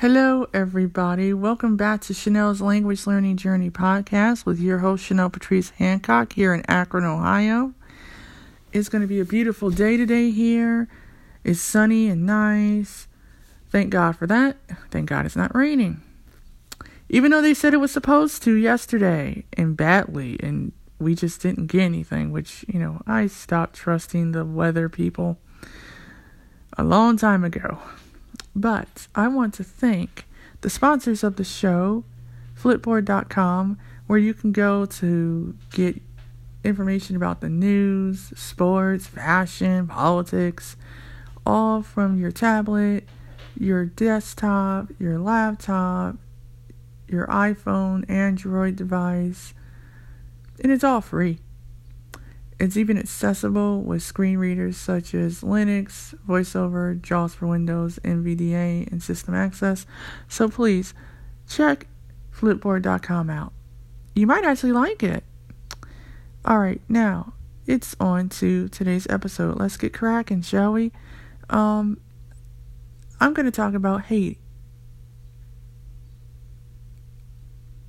Hello, everybody. Welcome back to Chanel's Language Learning Journey podcast with your host, Chanel Patrice Hancock, here in Akron, Ohio. It's going to be a beautiful day today here. It's sunny and nice. Thank God for that. Thank God it's not raining. Even though they said it was supposed to yesterday and badly, and we just didn't get anything, which, you know, I stopped trusting the weather people a long time ago. But I want to thank the sponsors of the show, Flipboard.com, where you can go to get information about the news, sports, fashion, politics, all from your tablet, your desktop, your laptop, your iPhone, Android device, and it's all free. It's even accessible with screen readers such as Linux, VoiceOver, JAWS for Windows, NVDA, and System Access. So please check Flipboard.com out. You might actually like it. All right, now it's on to today's episode. Let's get cracking, shall we? Um, I'm going to talk about hate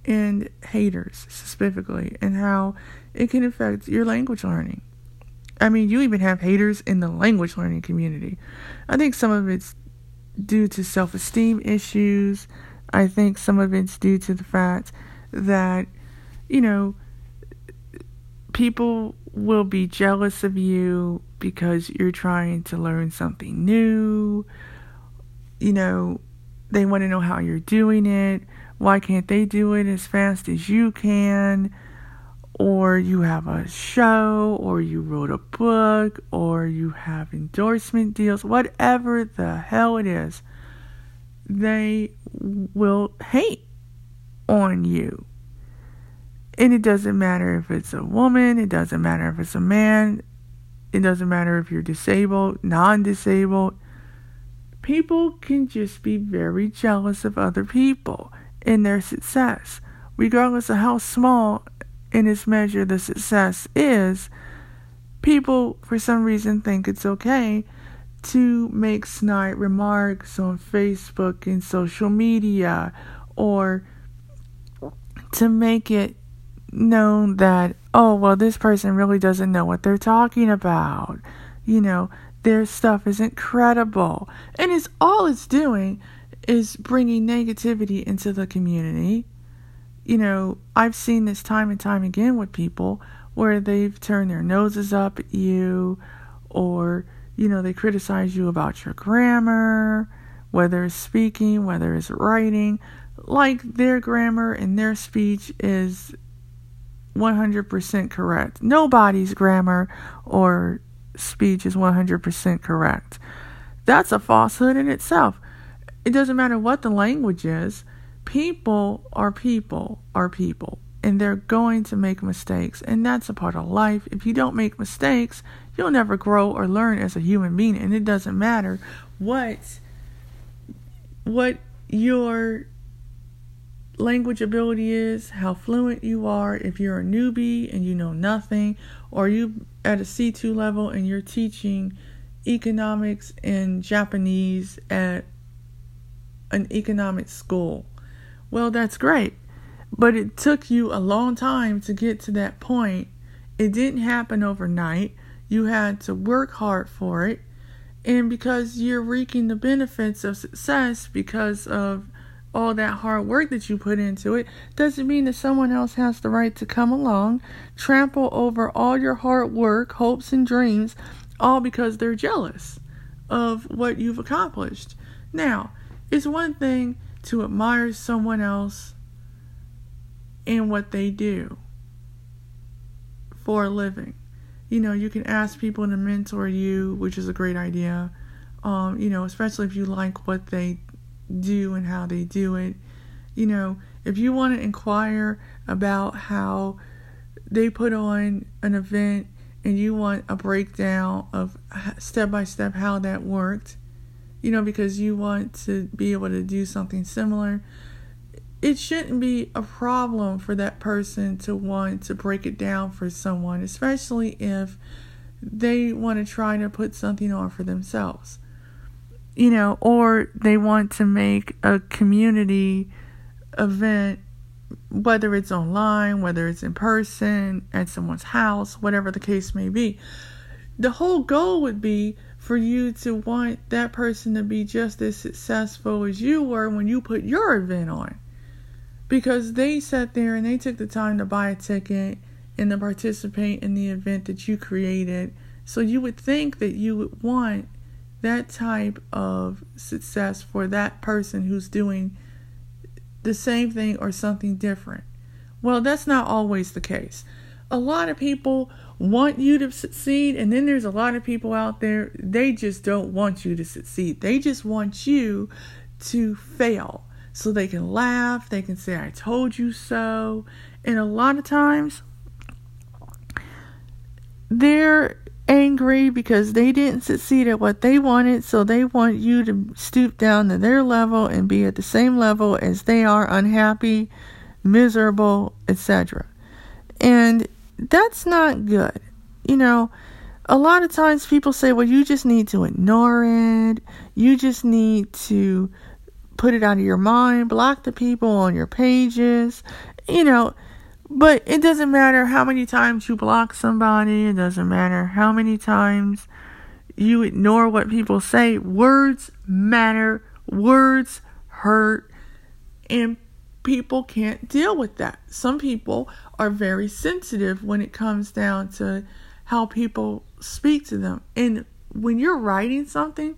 and haters specifically and how it can affect your language learning. I mean, you even have haters in the language learning community. I think some of it's due to self esteem issues. I think some of it's due to the fact that, you know, people will be jealous of you because you're trying to learn something new. You know, they want to know how you're doing it. Why can't they do it as fast as you can? Or you have a show, or you wrote a book, or you have endorsement deals, whatever the hell it is, they will hate on you. And it doesn't matter if it's a woman, it doesn't matter if it's a man, it doesn't matter if you're disabled, non disabled. People can just be very jealous of other people in their success. Regardless of how small in its measure the success is, people for some reason think it's okay to make snide remarks on Facebook and social media or to make it known that, oh, well, this person really doesn't know what they're talking about. You know, their stuff isn't credible. And it's all it's doing is bringing negativity into the community. You know, I've seen this time and time again with people where they've turned their noses up at you or, you know, they criticize you about your grammar, whether it's speaking, whether it's writing, like their grammar and their speech is 100% correct. Nobody's grammar or speech is 100% correct. That's a falsehood in itself. It doesn't matter what the language is, people are people are people and they're going to make mistakes and that's a part of life. If you don't make mistakes you'll never grow or learn as a human being and it doesn't matter what what your language ability is how fluent you are if you're a newbie and you know nothing or you at a C2 level and you're teaching economics and Japanese at an economic school. Well, that's great. But it took you a long time to get to that point. It didn't happen overnight. You had to work hard for it. And because you're reaping the benefits of success because of all that hard work that you put into it, doesn't mean that someone else has the right to come along, trample over all your hard work, hopes, and dreams, all because they're jealous of what you've accomplished. Now, it's one thing to admire someone else and what they do for a living. You know, you can ask people to mentor you, which is a great idea. Um, you know, especially if you like what they do and how they do it. You know, if you want to inquire about how they put on an event and you want a breakdown of step by step how that worked, you know, because you want to be able to do something similar, it shouldn't be a problem for that person to want to break it down for someone, especially if they want to try to put something on for themselves. you know, or they want to make a community event, whether it's online, whether it's in person, at someone's house, whatever the case may be. The whole goal would be for you to want that person to be just as successful as you were when you put your event on. Because they sat there and they took the time to buy a ticket and to participate in the event that you created. So you would think that you would want that type of success for that person who's doing the same thing or something different. Well, that's not always the case. A lot of people want you to succeed, and then there's a lot of people out there, they just don't want you to succeed. They just want you to fail so they can laugh, they can say, I told you so. And a lot of times, they're angry because they didn't succeed at what they wanted, so they want you to stoop down to their level and be at the same level as they are unhappy, miserable, etc. And that's not good. You know, a lot of times people say, well, you just need to ignore it. You just need to put it out of your mind, block the people on your pages. You know, but it doesn't matter how many times you block somebody, it doesn't matter how many times you ignore what people say. Words matter, words hurt, and people can't deal with that. Some people are very sensitive when it comes down to how people speak to them. And when you're writing something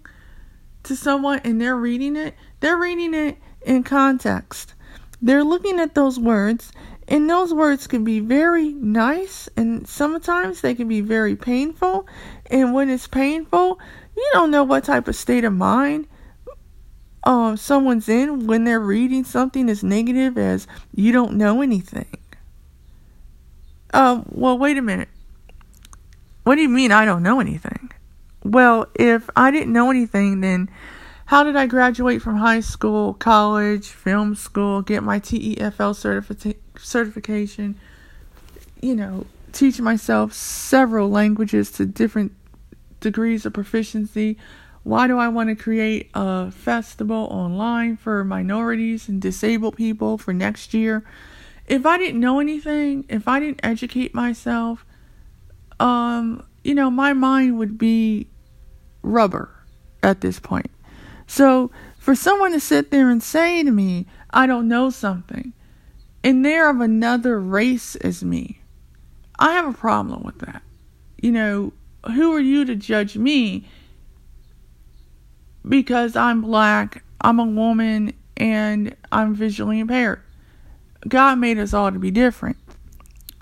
to someone and they're reading it, they're reading it in context. They're looking at those words and those words can be very nice, and sometimes they can be very painful. And when it's painful, you don't know what type of state of mind um, someone's in when they're reading something as negative as you don't know anything. Um, well, wait a minute. What do you mean I don't know anything? Well, if I didn't know anything, then how did I graduate from high school, college, film school, get my TEFL certifi- certification, you know, teach myself several languages to different degrees of proficiency? Why do I want to create a festival online for minorities and disabled people for next year? If I didn't know anything, if I didn't educate myself, um, you know, my mind would be rubber at this point. So for someone to sit there and say to me, I don't know something, and they're of another race as me, I have a problem with that. You know, who are you to judge me because I'm black, I'm a woman, and I'm visually impaired? God made us all to be different.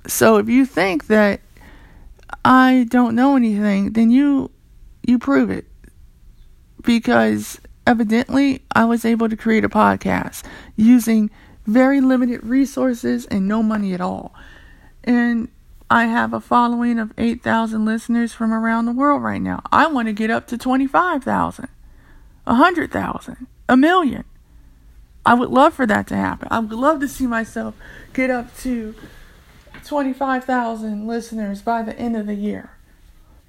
So if you think that I don't know anything, then you you prove it. Because Evidently, I was able to create a podcast using very limited resources and no money at all. And I have a following of 8,000 listeners from around the world right now. I want to get up to 25,000, 100,000, a million. I would love for that to happen. I would love to see myself get up to 25,000 listeners by the end of the year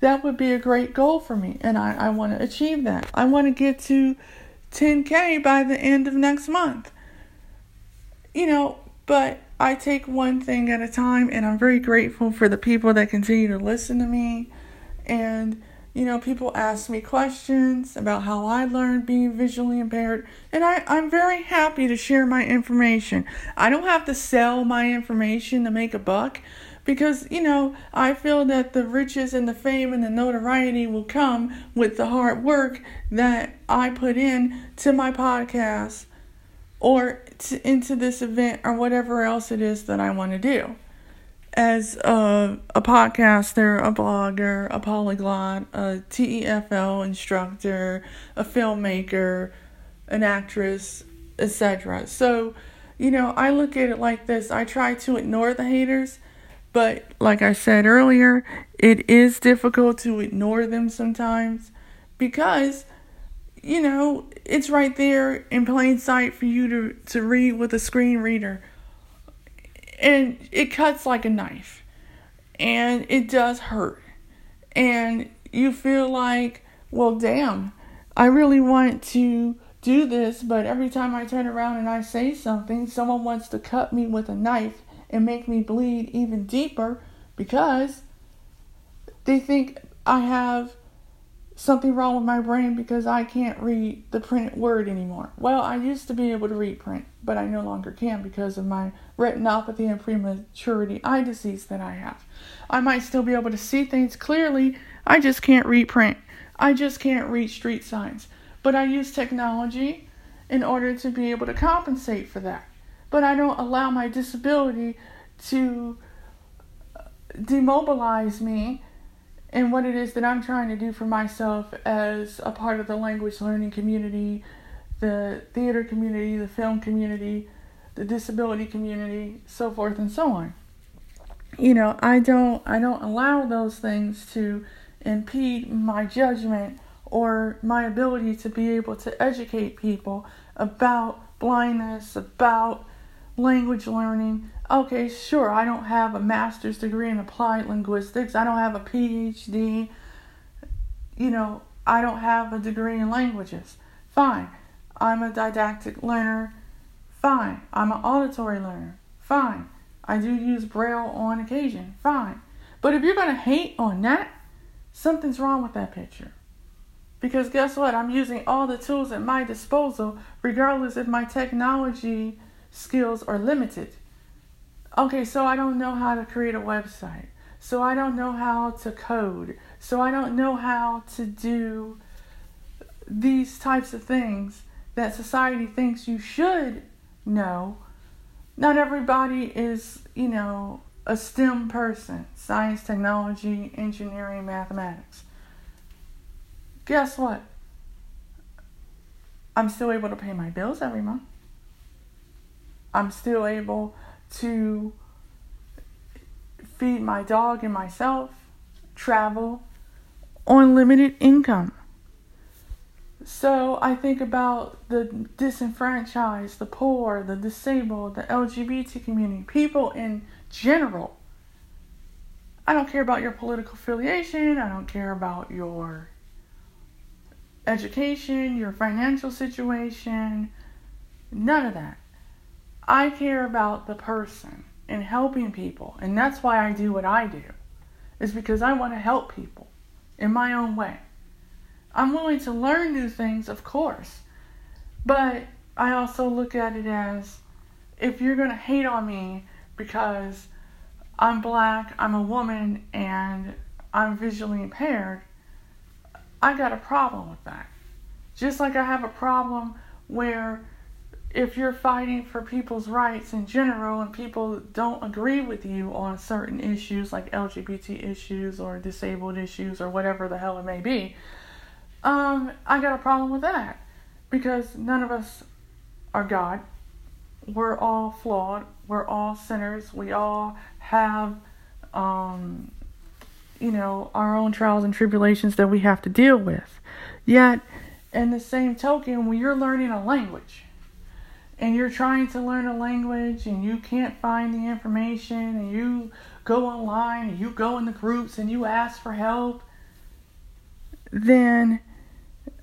that would be a great goal for me and I, I want to achieve that. I want to get to 10k by the end of next month. You know, but I take one thing at a time and I'm very grateful for the people that continue to listen to me and you know, people ask me questions about how I learned being visually impaired, and I, I'm very happy to share my information. I don't have to sell my information to make a buck because you know I feel that the riches and the fame and the notoriety will come with the hard work that I put in to my podcast or to, into this event or whatever else it is that I want to do. As a, a podcaster, a blogger, a polyglot, a TEFL instructor, a filmmaker, an actress, etc. So, you know, I look at it like this I try to ignore the haters but like I said earlier, it is difficult to ignore them sometimes because you know, it's right there in plain sight for you to, to read with a screen reader. And it cuts like a knife. And it does hurt. And you feel like, well, damn, I really want to do this, but every time I turn around and I say something, someone wants to cut me with a knife and make me bleed even deeper because they think I have something wrong with my brain because I can't read the printed word anymore. Well, I used to be able to read print, but I no longer can because of my retinopathy and prematurity eye disease that I have. I might still be able to see things clearly, I just can't read print. I just can't read street signs. But I use technology in order to be able to compensate for that. But I don't allow my disability to uh, demobilize me in what it is that I'm trying to do for myself as a part of the language learning community, the theater community, the film community, the disability community, so forth and so on. You know, I don't I don't allow those things to impede my judgment or my ability to be able to educate people about blindness, about language learning. Okay, sure, I don't have a master's degree in applied linguistics, I don't have a PhD, you know, I don't have a degree in languages. Fine. I'm a didactic learner. Fine. I'm an auditory learner. Fine. I do use Braille on occasion. Fine. But if you're going to hate on that, something's wrong with that picture. Because guess what? I'm using all the tools at my disposal, regardless if my technology skills are limited. Okay, so I don't know how to create a website. So I don't know how to code. So I don't know how to do these types of things that society thinks you should know. Not everybody is, you know, a STEM person science, technology, engineering, mathematics. Guess what? I'm still able to pay my bills every month. I'm still able to feed my dog and myself, travel on limited income. So I think about the disenfranchised, the poor, the disabled, the LGBT community, people in general. I don't care about your political affiliation, I don't care about your education, your financial situation, none of that. I care about the person and helping people, and that's why I do what I do. Is because I want to help people in my own way. I'm willing to learn new things, of course, but I also look at it as if you're going to hate on me because I'm black, I'm a woman, and I'm visually impaired, I got a problem with that. Just like I have a problem where if you're fighting for people's rights in general and people don't agree with you on certain issues like LGBT issues or disabled issues or whatever the hell it may be, um, I got a problem with that because none of us are God. We're all flawed. We're all sinners. We all have, um, you know, our own trials and tribulations that we have to deal with. Yet, in the same token, when you're learning a language and you're trying to learn a language and you can't find the information and you go online and you go in the groups and you ask for help, then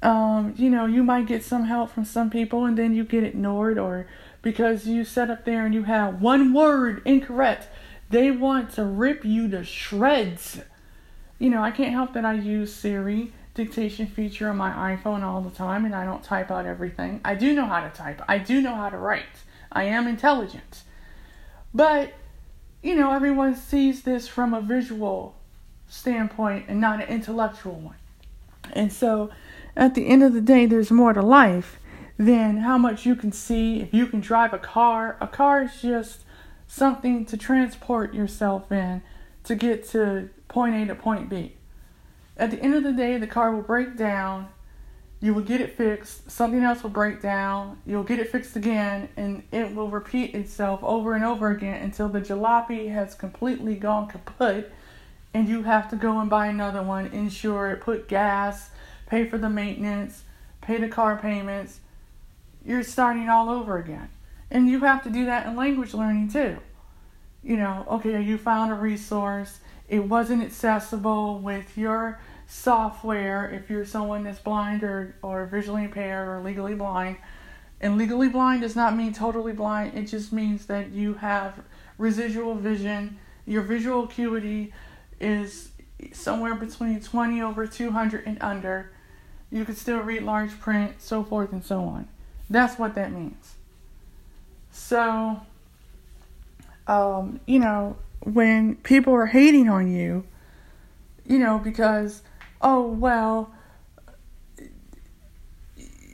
um, you know, you might get some help from some people and then you get ignored, or because you set up there and you have one word incorrect, they want to rip you to shreds. You know, I can't help that I use Siri dictation feature on my iPhone all the time and I don't type out everything. I do know how to type, I do know how to write. I am intelligent. But, you know, everyone sees this from a visual standpoint and not an intellectual one. And so, at the end of the day, there's more to life than how much you can see. If you can drive a car, a car is just something to transport yourself in to get to point A to point B. At the end of the day, the car will break down. You will get it fixed. Something else will break down. You'll get it fixed again, and it will repeat itself over and over again until the jalopy has completely gone kaput, and you have to go and buy another one, insure it, put gas, pay for the maintenance, pay the car payments. You're starting all over again. And you have to do that in language learning too. You know, okay, you found a resource, it wasn't accessible with your software if you're someone that's blind or, or visually impaired or legally blind. And legally blind does not mean totally blind, it just means that you have residual vision. Your visual acuity is somewhere between 20 over 200 and under. You can still read large print, so forth and so on. That's what that means. So, um, you know, when people are hating on you, you know, because, oh, well,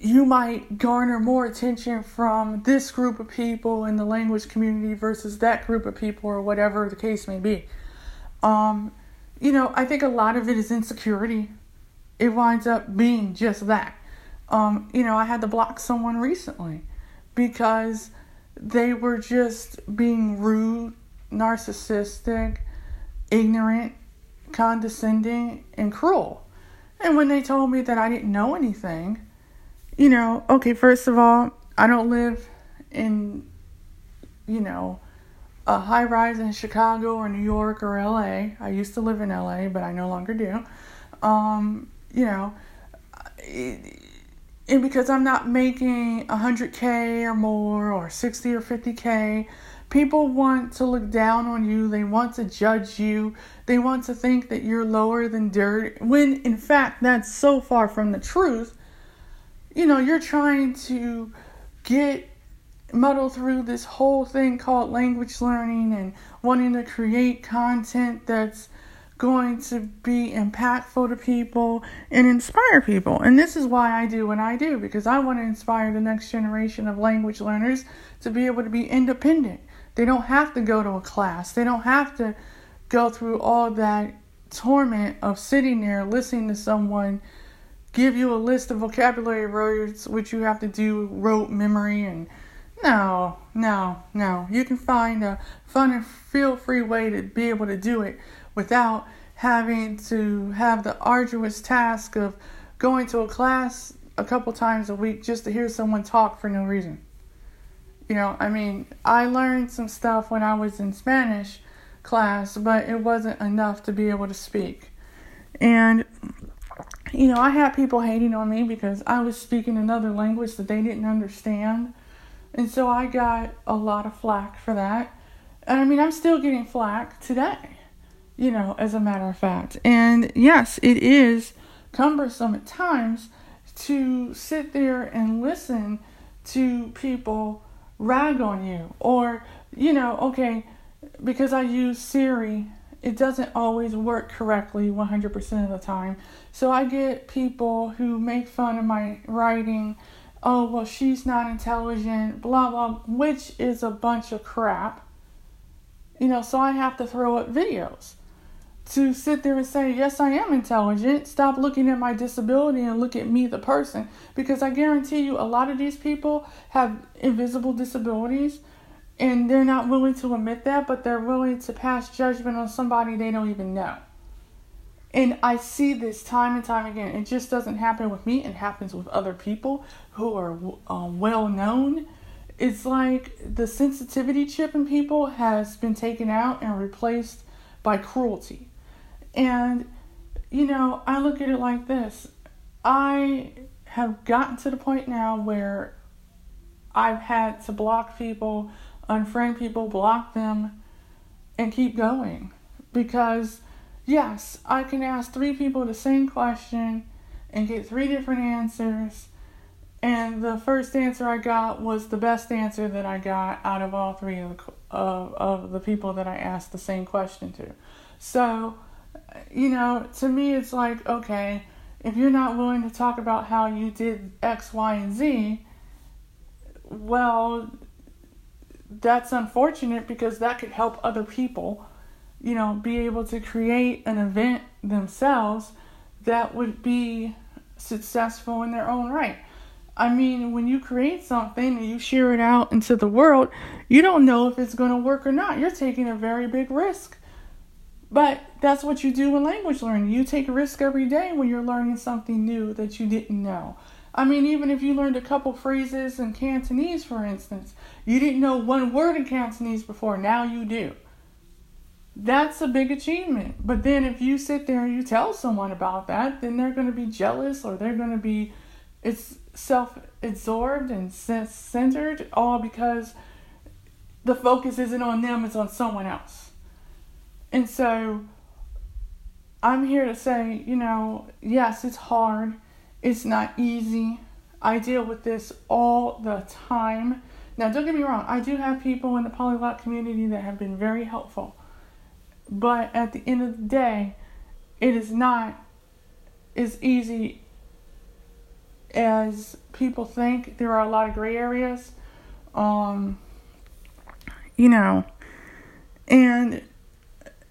you might garner more attention from this group of people in the language community versus that group of people or whatever the case may be. Um, you know, I think a lot of it is insecurity. It winds up being just that. Um, you know, I had to block someone recently because they were just being rude, narcissistic, ignorant, condescending, and cruel. And when they told me that I didn't know anything, you know, okay, first of all, I don't live in, you know, a high rise in Chicago or New York or LA. I used to live in LA, but I no longer do. Um, you know, and because I'm not making 100k or more or 60 or 50k, people want to look down on you, they want to judge you, they want to think that you're lower than dirt, when in fact that's so far from the truth. You know, you're trying to get muddle through this whole thing called language learning and wanting to create content that's going to be impactful to people and inspire people. And this is why I do what I do because I want to inspire the next generation of language learners to be able to be independent. They don't have to go to a class, they don't have to go through all that torment of sitting there listening to someone give you a list of vocabulary words which you have to do rote memory and no, no, no. You can find a fun and feel free way to be able to do it without having to have the arduous task of going to a class a couple times a week just to hear someone talk for no reason. You know, I mean, I learned some stuff when I was in Spanish class, but it wasn't enough to be able to speak. And, you know, I had people hating on me because I was speaking another language that they didn't understand. And so I got a lot of flack for that. And I mean, I'm still getting flack today, you know, as a matter of fact. And yes, it is cumbersome at times to sit there and listen to people rag on you. Or, you know, okay, because I use Siri, it doesn't always work correctly 100% of the time. So I get people who make fun of my writing oh, well, she's not intelligent, blah, blah, which is a bunch of crap. You know, so I have to throw up videos to sit there and say, yes, I am intelligent. Stop looking at my disability and look at me, the person. Because I guarantee you, a lot of these people have invisible disabilities and they're not willing to admit that, but they're willing to pass judgment on somebody they don't even know. And I see this time and time again. It just doesn't happen with me, it happens with other people who are um, well known. It's like the sensitivity chip in people has been taken out and replaced by cruelty. And, you know, I look at it like this I have gotten to the point now where I've had to block people, unfriend people, block them, and keep going because Yes, I can ask three people the same question and get three different answers. And the first answer I got was the best answer that I got out of all three of the, of, of the people that I asked the same question to. So, you know, to me, it's like, okay, if you're not willing to talk about how you did X, Y, and Z, well, that's unfortunate because that could help other people you know, be able to create an event themselves that would be successful in their own right. I mean, when you create something and you share it out into the world, you don't know if it's going to work or not. You're taking a very big risk. But that's what you do in language learning. You take a risk every day when you're learning something new that you didn't know. I mean, even if you learned a couple phrases in Cantonese, for instance, you didn't know one word in Cantonese before, now you do that's a big achievement. But then if you sit there and you tell someone about that, then they're going to be jealous or they're going to be it's self-absorbed and centered all because the focus isn't on them, it's on someone else. And so I'm here to say, you know, yes, it's hard. It's not easy. I deal with this all the time. Now, don't get me wrong, I do have people in the polyglot community that have been very helpful. But at the end of the day, it is not as easy as people think. There are a lot of gray areas. Um, you know, and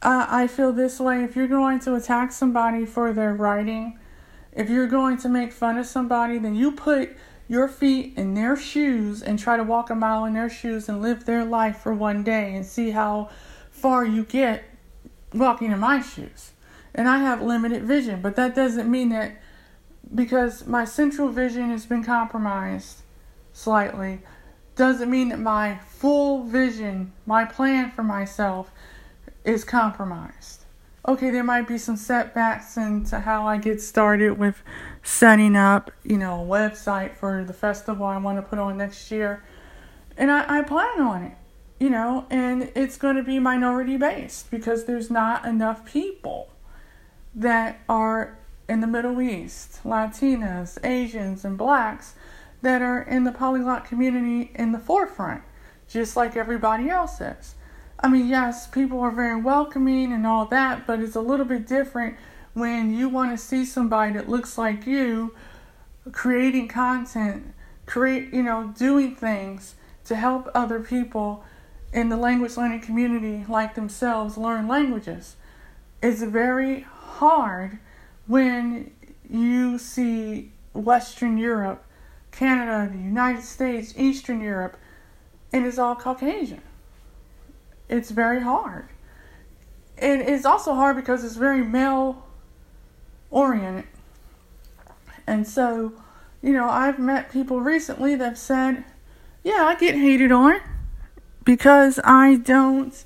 I, I feel this way if you're going to attack somebody for their writing, if you're going to make fun of somebody, then you put your feet in their shoes and try to walk a mile in their shoes and live their life for one day and see how far you get walking in my shoes. And I have limited vision, but that doesn't mean that because my central vision has been compromised slightly, doesn't mean that my full vision, my plan for myself, is compromised. Okay, there might be some setbacks into how I get started with setting up, you know, a website for the festival I want to put on next year. And I, I plan on it, you know, and it's going to be minority based because there's not enough people that are in the Middle East, Latinas, Asians, and blacks that are in the polyglot community in the forefront, just like everybody else is. I mean, yes, people are very welcoming and all that, but it's a little bit different when you want to see somebody that looks like you creating content, create, you know, doing things to help other people in the language learning community like themselves learn languages. It's very hard when you see Western Europe, Canada, the United States, Eastern Europe, and it's all Caucasian it's very hard. And it's also hard because it's very male oriented. And so, you know, I've met people recently that have said, yeah, I get hated on because I don't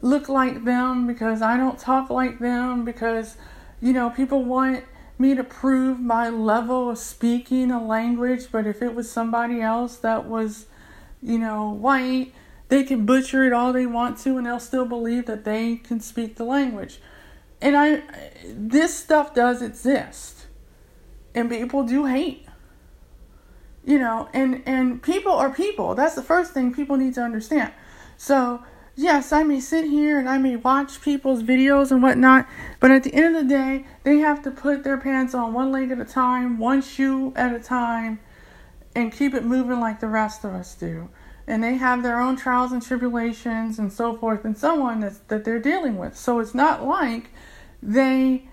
look like them, because I don't talk like them, because, you know, people want me to prove my level of speaking a language, but if it was somebody else that was, you know, white, they can butcher it all they want to and they'll still believe that they can speak the language. And I this stuff does exist. And people do hate. You know, and and people are people. That's the first thing people need to understand. So, yes, I may sit here and I may watch people's videos and whatnot, but at the end of the day, they have to put their pants on one leg at a time, one shoe at a time, and keep it moving like the rest of us do and they have their own trials and tribulations and so forth and so on that, that they're dealing with. So it's not like they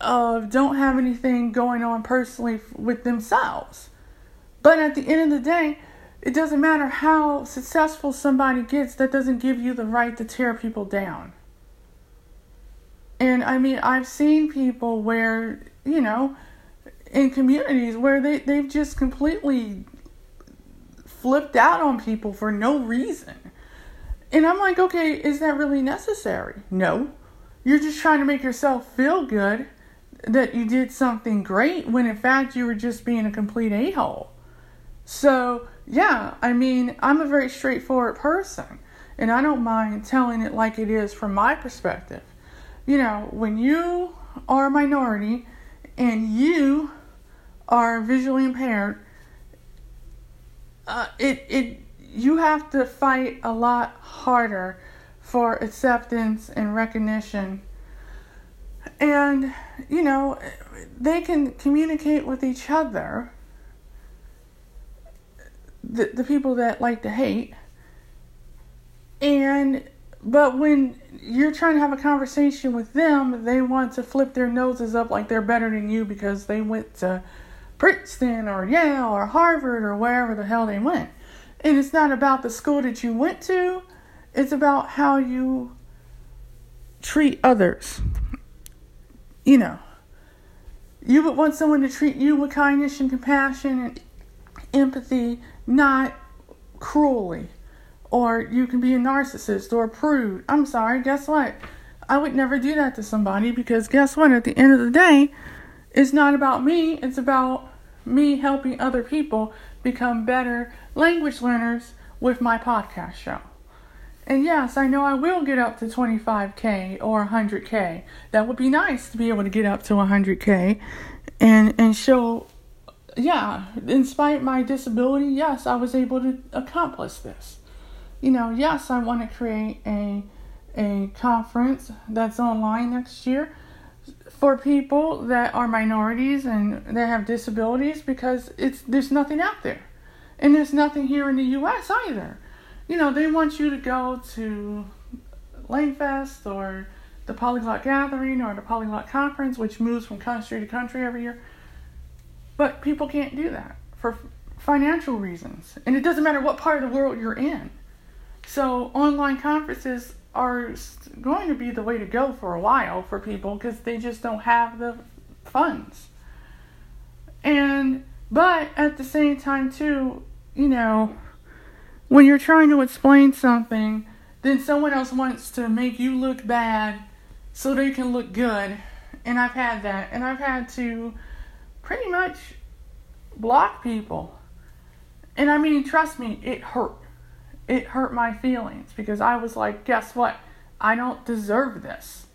uh, don't have anything going on personally with themselves. But at the end of the day, it doesn't matter how successful somebody gets, that doesn't give you the right to tear people down. And I mean, I've seen people where, you know, in communities where they, they've just completely flipped out on people for no reason. And I'm like, okay, is that really necessary? No. You're just trying to make yourself feel good that you did something great when in fact you were just being a complete a hole. So, yeah, I mean, I'm a very straightforward person and I don't mind telling it like it is from my perspective. You know, when you are a minority and you are visually impaired, uh, it it you have to fight a lot harder for acceptance and recognition. And you know, they can communicate with each other. The the people that like to hate. And but when you're trying to have a conversation with them, they want to flip their noses up like they're better than you because they went to Princeton or Yale or Harvard or wherever the hell they went. And it's not about the school that you went to, it's about how you treat others. You know, you would want someone to treat you with kindness and compassion and empathy, not cruelly or you can be a narcissist or a prude. I'm sorry, guess what? I would never do that to somebody because guess what? At the end of the day, it's not about me, it's about me helping other people become better language learners with my podcast show. And yes, I know I will get up to 25k or 100k. That would be nice to be able to get up to 100k and and show yeah, in spite my disability, yes, I was able to accomplish this. You know, yes, I want to create a a conference that's online next year for people that are minorities and that have disabilities because it's there's nothing out there. And there's nothing here in the US either. You know, they want you to go to Langfest or the Polyglot Gathering or the Polyglot Conference, which moves from country to country every year. But people can't do that for financial reasons. And it doesn't matter what part of the world you're in. So, online conferences are going to be the way to go for a while for people because they just don't have the funds. And, but at the same time, too, you know, when you're trying to explain something, then someone else wants to make you look bad so they can look good. And I've had that. And I've had to pretty much block people. And I mean, trust me, it hurt. It hurt my feelings because I was like, guess what? I don't deserve this.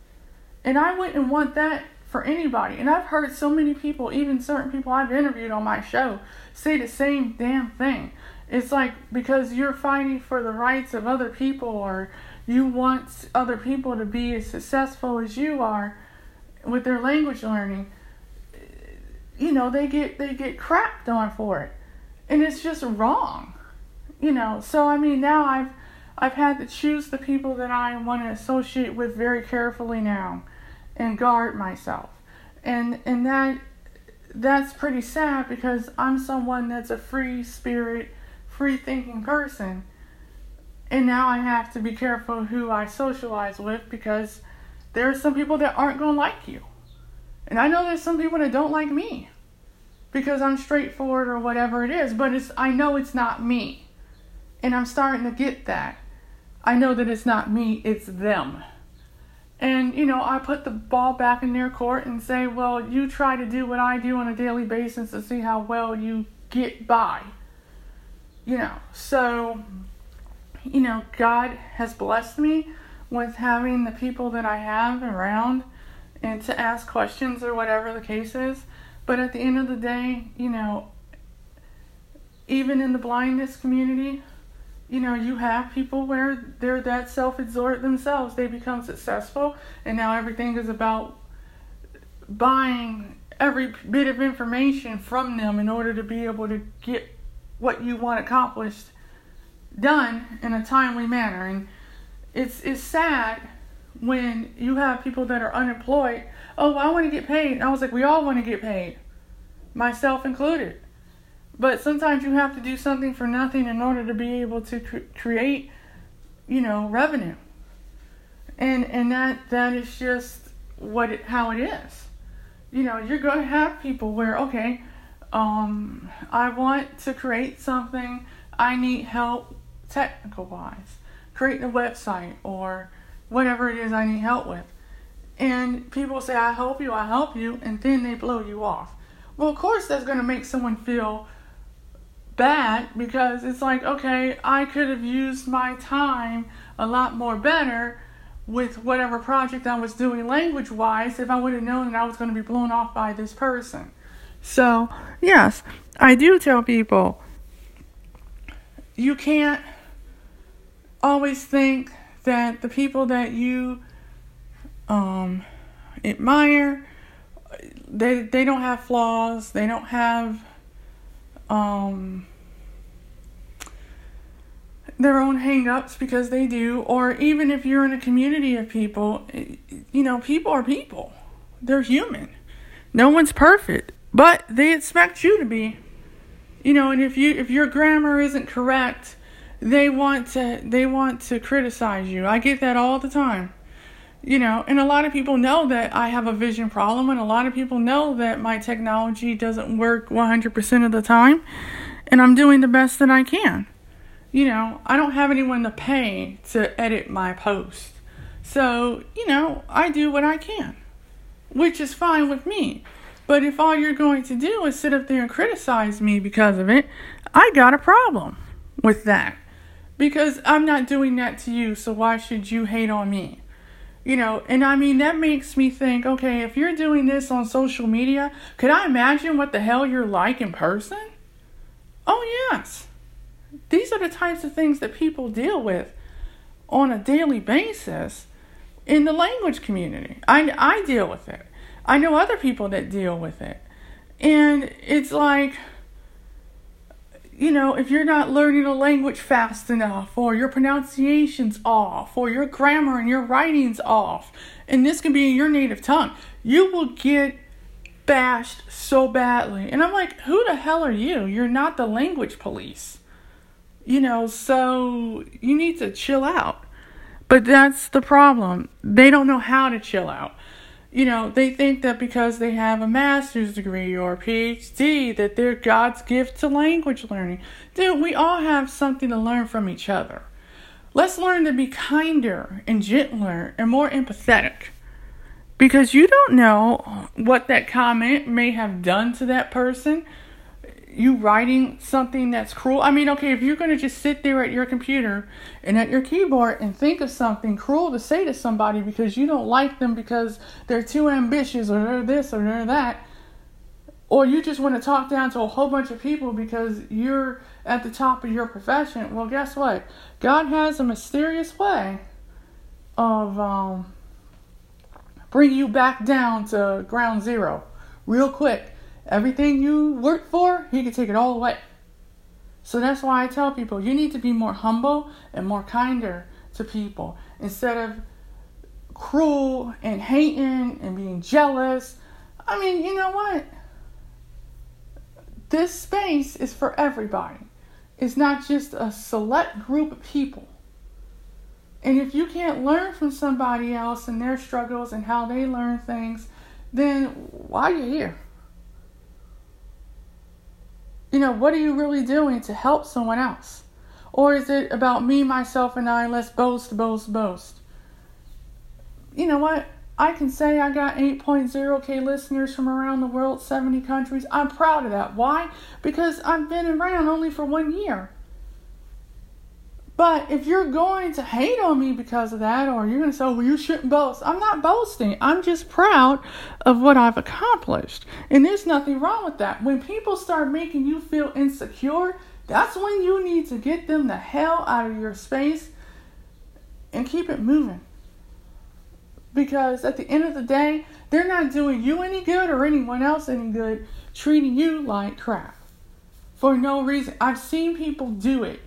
And I wouldn't want that for anybody. And I've heard so many people, even certain people I've interviewed on my show, say the same damn thing. It's like because you're fighting for the rights of other people or you want other people to be as successful as you are with their language learning you know they get they get crapped on for it and it's just wrong you know so i mean now i've i've had to choose the people that i want to associate with very carefully now and guard myself. And and that that's pretty sad because i'm someone that's a free spirit free thinking person. And now i have to be careful who i socialize with because there are some people that aren't going to like you. And I know there's some people that don't like me because I'm straightforward or whatever it is, but it's I know it's not me. And I'm starting to get that. I know that it's not me, it's them. And you know, I put the ball back in their court and say, "Well, you try to do what I do on a daily basis to see how well you get by." You know, so you know, God has blessed me with having the people that I have around and to ask questions or whatever the case is. But at the end of the day, you know, even in the blindness community, you know, you have people where they're that self absorbed themselves. They become successful, and now everything is about buying every bit of information from them in order to be able to get what you want accomplished done in a timely manner. And it's, it's sad when you have people that are unemployed, oh, I want to get paid. And I was like, we all want to get paid, myself included. But sometimes you have to do something for nothing in order to be able to cre- create, you know, revenue. And and that that is just what it how it is. You know, you're going to have people where okay, um, I want to create something. I need help technical wise, creating a website or whatever it is I need help with. And people say, I help you, I help you, and then they blow you off. Well, of course, that's going to make someone feel bad because it's like, okay, I could have used my time a lot more better with whatever project I was doing language wise if I would have known that I was going to be blown off by this person. So, yes, I do tell people you can't always think that the people that you um, admire they they don't have flaws they don't have um, their own hang-ups because they do or even if you're in a community of people you know people are people they're human no one's perfect but they expect you to be you know and if you if your grammar isn't correct they want to they want to criticize you. I get that all the time. You know, and a lot of people know that I have a vision problem and a lot of people know that my technology doesn't work 100% of the time and I'm doing the best that I can. You know, I don't have anyone to pay to edit my post. So, you know, I do what I can, which is fine with me. But if all you're going to do is sit up there and criticize me because of it, I got a problem with that. Because I'm not doing that to you, so why should you hate on me? You know, and I mean, that makes me think okay, if you're doing this on social media, could I imagine what the hell you're like in person? Oh, yes. These are the types of things that people deal with on a daily basis in the language community. I, I deal with it. I know other people that deal with it. And it's like, you know, if you're not learning a language fast enough, or your pronunciation's off, or your grammar and your writing's off, and this can be in your native tongue, you will get bashed so badly. And I'm like, who the hell are you? You're not the language police. You know, so you need to chill out. But that's the problem. They don't know how to chill out. You know, they think that because they have a master's degree or a PhD that they're God's gift to language learning. Dude, we all have something to learn from each other. Let's learn to be kinder and gentler and more empathetic because you don't know what that comment may have done to that person. You writing something that's cruel. I mean, okay, if you're going to just sit there at your computer and at your keyboard and think of something cruel to say to somebody because you don't like them because they're too ambitious or they're this or they're that, or you just want to talk down to a whole bunch of people because you're at the top of your profession, well, guess what? God has a mysterious way of um, bring you back down to ground zero real quick. Everything you worked for, he can take it all away. So that's why I tell people you need to be more humble and more kinder to people instead of cruel and hating and being jealous. I mean, you know what? This space is for everybody. It's not just a select group of people. And if you can't learn from somebody else and their struggles and how they learn things, then why are you here? Know, what are you really doing to help someone else? Or is it about me, myself, and I? Let's boast, boast, boast. You know what? I can say I got 8.0k listeners from around the world, 70 countries. I'm proud of that. Why? Because I've been around only for one year. But if you're going to hate on me because of that, or you're going to say, well, you shouldn't boast, I'm not boasting. I'm just proud of what I've accomplished. And there's nothing wrong with that. When people start making you feel insecure, that's when you need to get them the hell out of your space and keep it moving. Because at the end of the day, they're not doing you any good or anyone else any good, treating you like crap for no reason. I've seen people do it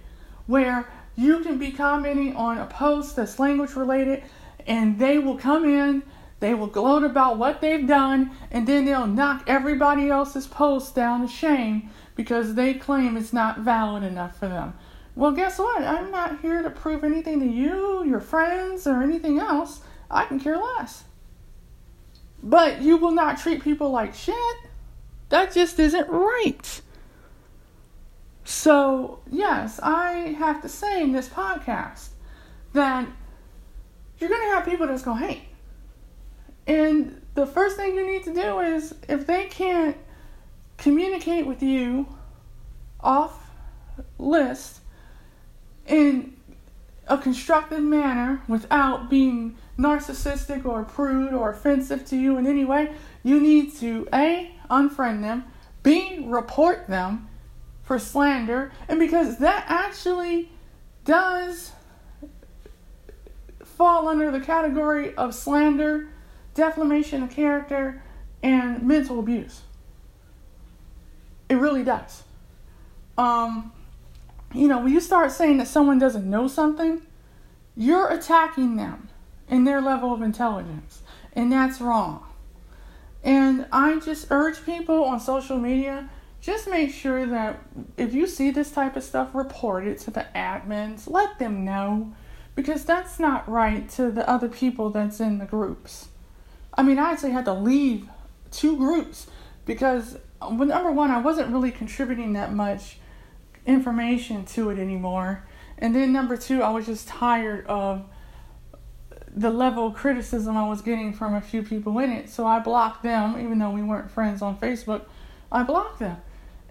where you can be commenting on a post that's language related, and they will come in, they will gloat about what they've done, and then they'll knock everybody else's post down to shame because they claim it's not valid enough for them. Well, guess what? I'm not here to prove anything to you, your friends, or anything else. I can care less. But you will not treat people like shit. That just isn't right. So, yes, I have to say in this podcast that you're going to have people that's going to hate. And the first thing you need to do is if they can't communicate with you off list in a constructive manner without being narcissistic or prude or offensive to you in any way, you need to A, unfriend them, B, report them, for slander, and because that actually does fall under the category of slander, defamation of character, and mental abuse. It really does. Um, you know, when you start saying that someone doesn't know something, you're attacking them in their level of intelligence, and that's wrong. And I just urge people on social media just make sure that if you see this type of stuff, report it to the admins. Let them know because that's not right to the other people that's in the groups. I mean, I actually had to leave two groups because, well, number one, I wasn't really contributing that much information to it anymore. And then number two, I was just tired of the level of criticism I was getting from a few people in it. So I blocked them, even though we weren't friends on Facebook. I blocked them.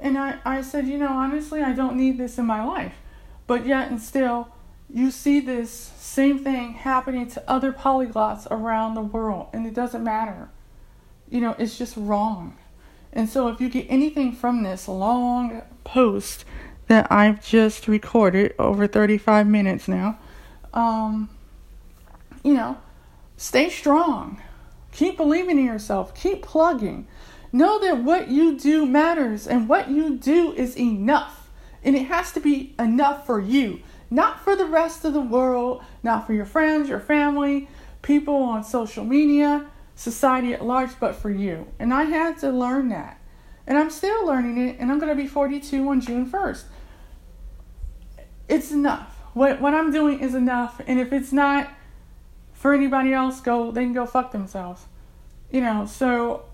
And I, I said, you know, honestly, I don't need this in my life. But yet and still, you see this same thing happening to other polyglots around the world, and it doesn't matter. You know, it's just wrong. And so, if you get anything from this long post that I've just recorded over 35 minutes now, um, you know, stay strong. Keep believing in yourself. Keep plugging. Know that what you do matters and what you do is enough. And it has to be enough for you, not for the rest of the world, not for your friends, your family, people on social media, society at large, but for you. And I had to learn that. And I'm still learning it, and I'm going to be 42 on June 1st. It's enough. What, what I'm doing is enough. And if it's not, for anybody else, go they can go fuck themselves. You know, so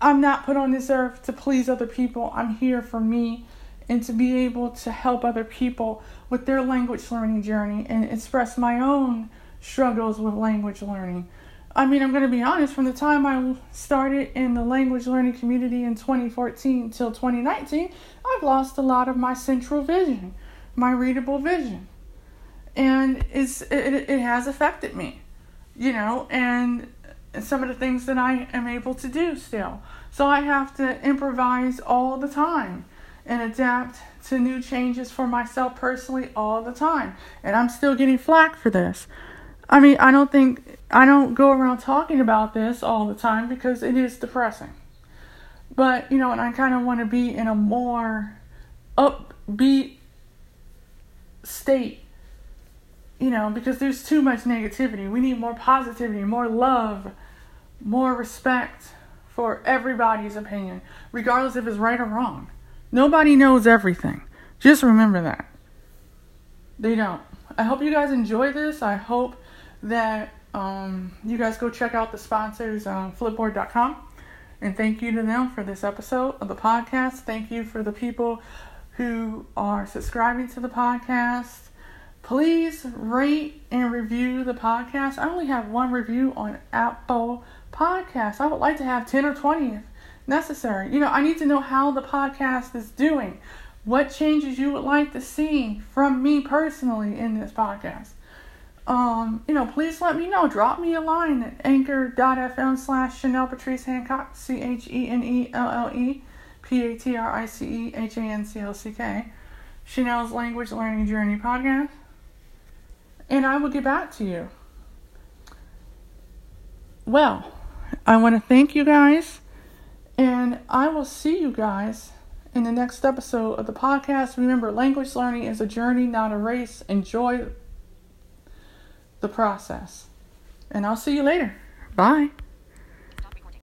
I'm not put on this earth to please other people. I'm here for me and to be able to help other people with their language learning journey and express my own struggles with language learning. I mean, I'm going to be honest, from the time I started in the language learning community in 2014 till 2019, I've lost a lot of my central vision, my readable vision and it's it, it has affected me you know and some of the things that i am able to do still. So i have to improvise all the time and adapt to new changes for myself personally all the time. And i'm still getting flack for this. I mean i don't think i don't go around talking about this all the time because it is depressing. But you know and i kind of want to be in a more upbeat state you know, because there's too much negativity. We need more positivity, more love, more respect for everybody's opinion, regardless if it's right or wrong. Nobody knows everything. Just remember that. They don't. I hope you guys enjoy this. I hope that um, you guys go check out the sponsors on flipboard.com. And thank you to them for this episode of the podcast. Thank you for the people who are subscribing to the podcast Please rate and review the podcast. I only have one review on Apple Podcasts. I would like to have 10 or 20 if necessary. You know, I need to know how the podcast is doing. What changes you would like to see from me personally in this podcast. Um, you know, please let me know. Drop me a line at anchor.fm slash Chenelle Patrice Hancock, C H E N E L L E P A T R I C E H A N C L C K. Chenelle's Language Learning Journey podcast and I will get back to you. Well, I want to thank you guys, and I will see you guys in the next episode of the podcast. Remember, language learning is a journey, not a race. Enjoy the process. And I'll see you later. Bye.